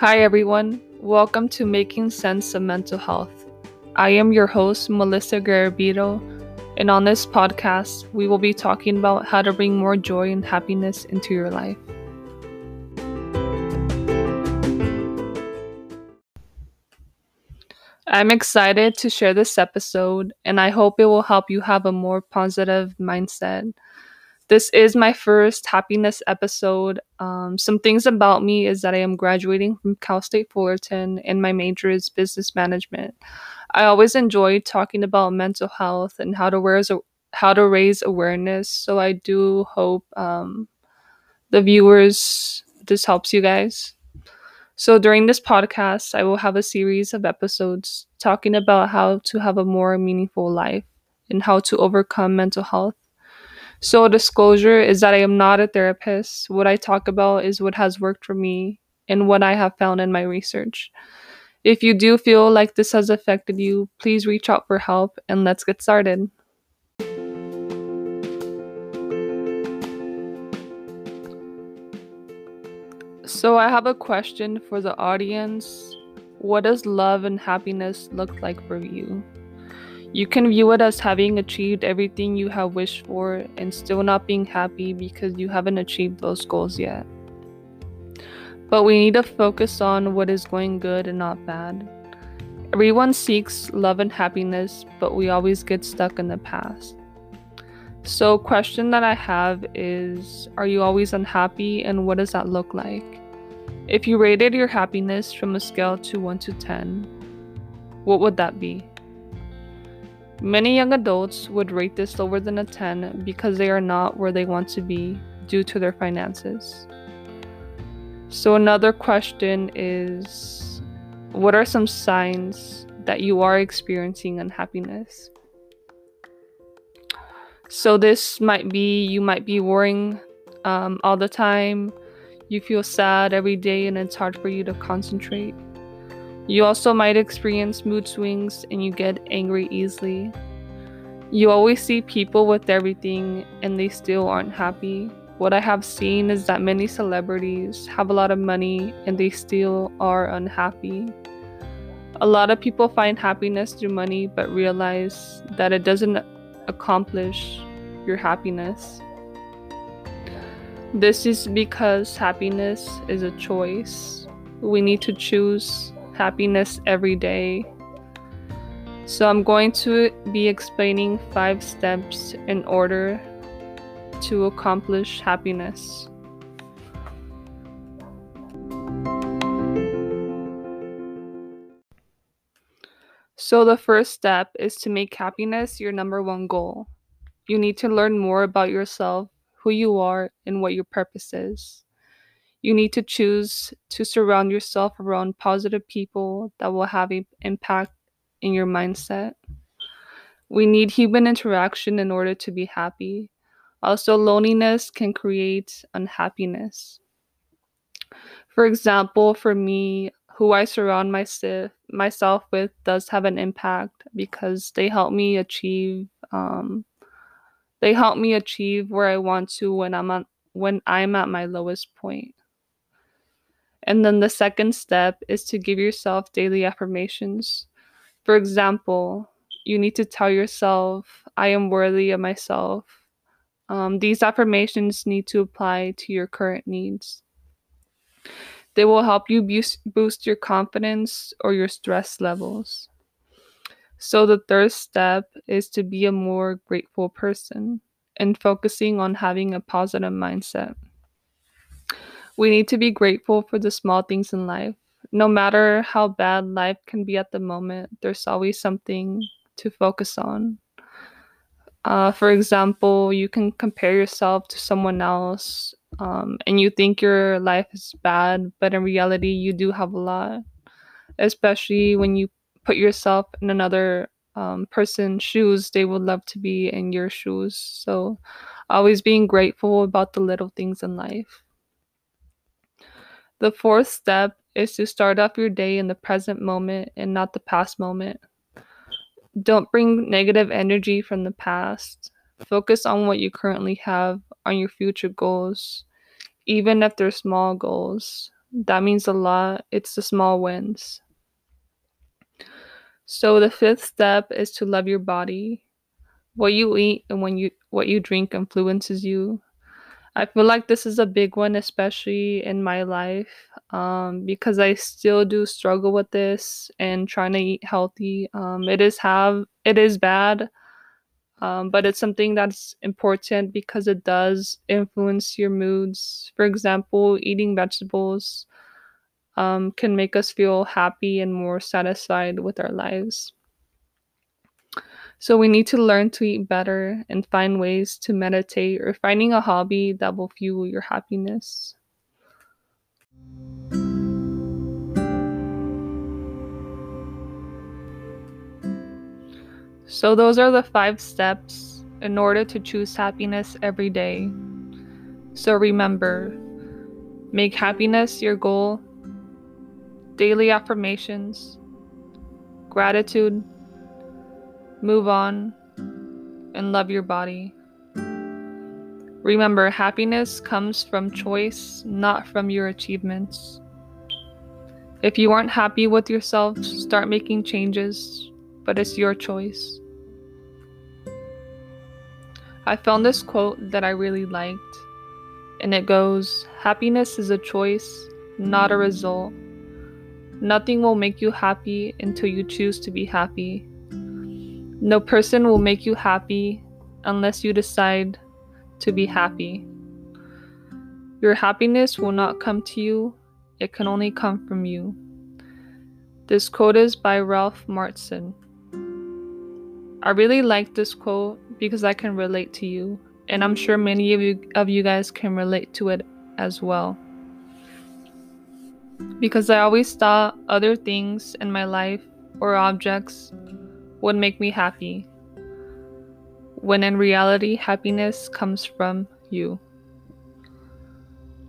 Hi, everyone. Welcome to Making Sense of Mental Health. I am your host, Melissa Garabito, and on this podcast, we will be talking about how to bring more joy and happiness into your life. I'm excited to share this episode, and I hope it will help you have a more positive mindset this is my first happiness episode. Um, some things about me is that I am graduating from Cal State Fullerton and my major is business management. I always enjoy talking about mental health and how to raise, how to raise awareness. So I do hope um, the viewers this helps you guys. So during this podcast, I will have a series of episodes talking about how to have a more meaningful life and how to overcome mental health so, disclosure is that I am not a therapist. What I talk about is what has worked for me and what I have found in my research. If you do feel like this has affected you, please reach out for help and let's get started. So, I have a question for the audience. What does love and happiness look like for you? You can view it as having achieved everything you have wished for and still not being happy because you haven't achieved those goals yet. But we need to focus on what is going good and not bad. Everyone seeks love and happiness, but we always get stuck in the past. So, question that I have is are you always unhappy and what does that look like? If you rated your happiness from a scale to 1 to 10, what would that be? Many young adults would rate this lower than a 10 because they are not where they want to be due to their finances. So, another question is What are some signs that you are experiencing unhappiness? So, this might be you might be worrying um, all the time, you feel sad every day, and it's hard for you to concentrate. You also might experience mood swings and you get angry easily. You always see people with everything and they still aren't happy. What I have seen is that many celebrities have a lot of money and they still are unhappy. A lot of people find happiness through money but realize that it doesn't accomplish your happiness. This is because happiness is a choice. We need to choose happiness every day. So, I'm going to be explaining five steps in order to accomplish happiness. So, the first step is to make happiness your number one goal. You need to learn more about yourself, who you are, and what your purpose is. You need to choose to surround yourself around positive people that will have an impact in your mindset. We need human interaction in order to be happy. Also, loneliness can create unhappiness. For example, for me, who I surround myself myself with does have an impact because they help me achieve um, they help me achieve where I want to when I'm when I'm at my lowest point. And then the second step is to give yourself daily affirmations. For example, you need to tell yourself, I am worthy of myself. Um, these affirmations need to apply to your current needs. They will help you boost, boost your confidence or your stress levels. So, the third step is to be a more grateful person and focusing on having a positive mindset. We need to be grateful for the small things in life. No matter how bad life can be at the moment, there's always something to focus on. Uh, for example, you can compare yourself to someone else um, and you think your life is bad, but in reality, you do have a lot. Especially when you put yourself in another um, person's shoes, they would love to be in your shoes. So, always being grateful about the little things in life. The fourth step is to start off your day in the present moment and not the past moment. Don't bring negative energy from the past. Focus on what you currently have, on your future goals, even if they're small goals. That means a lot. It's the small wins. So the fifth step is to love your body. What you eat and when you what you drink influences you. I feel like this is a big one, especially in my life, um, because I still do struggle with this and trying to eat healthy. Um, it is have it is bad, um, but it's something that's important because it does influence your moods. For example, eating vegetables um, can make us feel happy and more satisfied with our lives. So we need to learn to eat better and find ways to meditate or finding a hobby that will fuel your happiness. So, those are the five steps in order to choose happiness every day. So, remember make happiness your goal, daily affirmations, gratitude, move on, and love your body. Remember, happiness comes from choice, not from your achievements. If you aren't happy with yourself, start making changes, but it's your choice. I found this quote that I really liked, and it goes Happiness is a choice, not a result. Nothing will make you happy until you choose to be happy. No person will make you happy unless you decide to be happy. Your happiness will not come to you, it can only come from you. This quote is by Ralph Marston. I really like this quote because I can relate to you, and I'm sure many of you of you guys can relate to it as well. Because I always thought other things in my life or objects would make me happy, when in reality, happiness comes from you.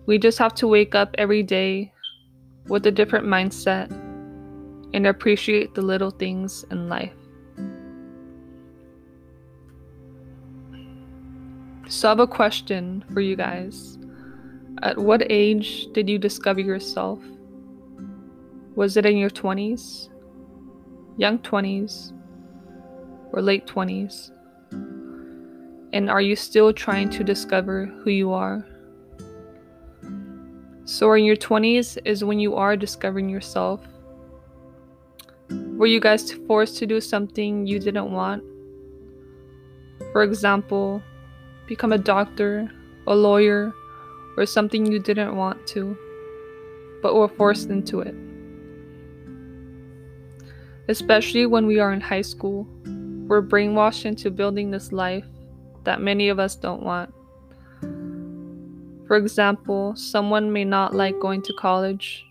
We just have to wake up every day with a different mindset and appreciate the little things in life. So, I have a question for you guys. At what age did you discover yourself? Was it in your 20s, young 20s, or late 20s? And are you still trying to discover who you are? So, in your 20s is when you are discovering yourself. Were you guys forced to do something you didn't want? For example, become a doctor, a lawyer, or something you didn't want to, but were forced into it. Especially when we are in high school, we're brainwashed into building this life that many of us don't want. For example, someone may not like going to college,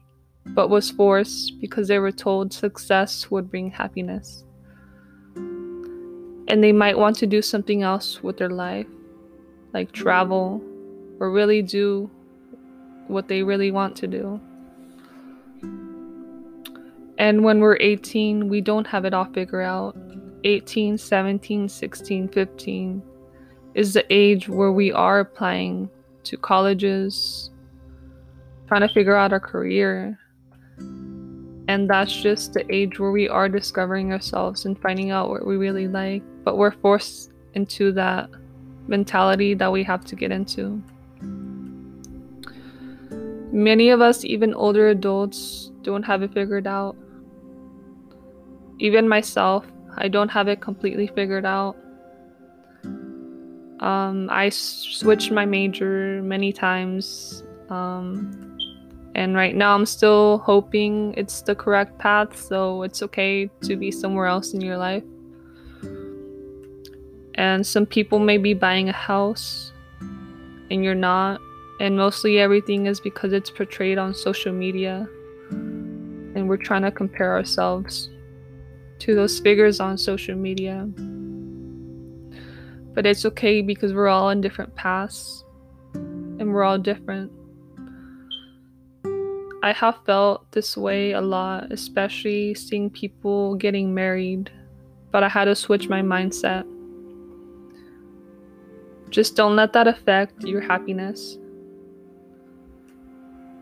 but was forced because they were told success would bring happiness. And they might want to do something else with their life, like travel, or really do what they really want to do. And when we're 18, we don't have it all figured out. 18, 17, 16, 15 is the age where we are applying to colleges, trying to figure out our career. And that's just the age where we are discovering ourselves and finding out what we really like. But we're forced into that mentality that we have to get into. Many of us, even older adults, don't have it figured out. Even myself, I don't have it completely figured out. Um, I switched my major many times. Um, and right now I'm still hoping it's the correct path, so it's okay to be somewhere else in your life. And some people may be buying a house and you're not and mostly everything is because it's portrayed on social media and we're trying to compare ourselves to those figures on social media. But it's okay because we're all in different paths and we're all different. I have felt this way a lot, especially seeing people getting married, but I had to switch my mindset. Just don't let that affect your happiness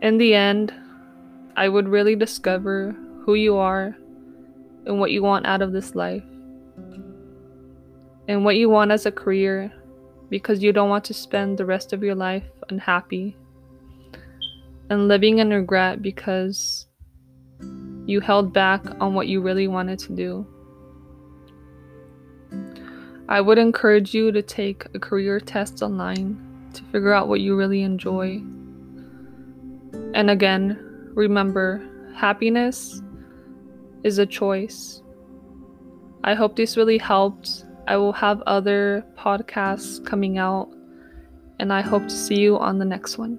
in the end, I would really discover who you are and what you want out of this life and what you want as a career because you don't want to spend the rest of your life unhappy and living in regret because you held back on what you really wanted to do. I would encourage you to take a career test online to figure out what you really enjoy. And again, remember happiness is a choice. I hope this really helped. I will have other podcasts coming out, and I hope to see you on the next one.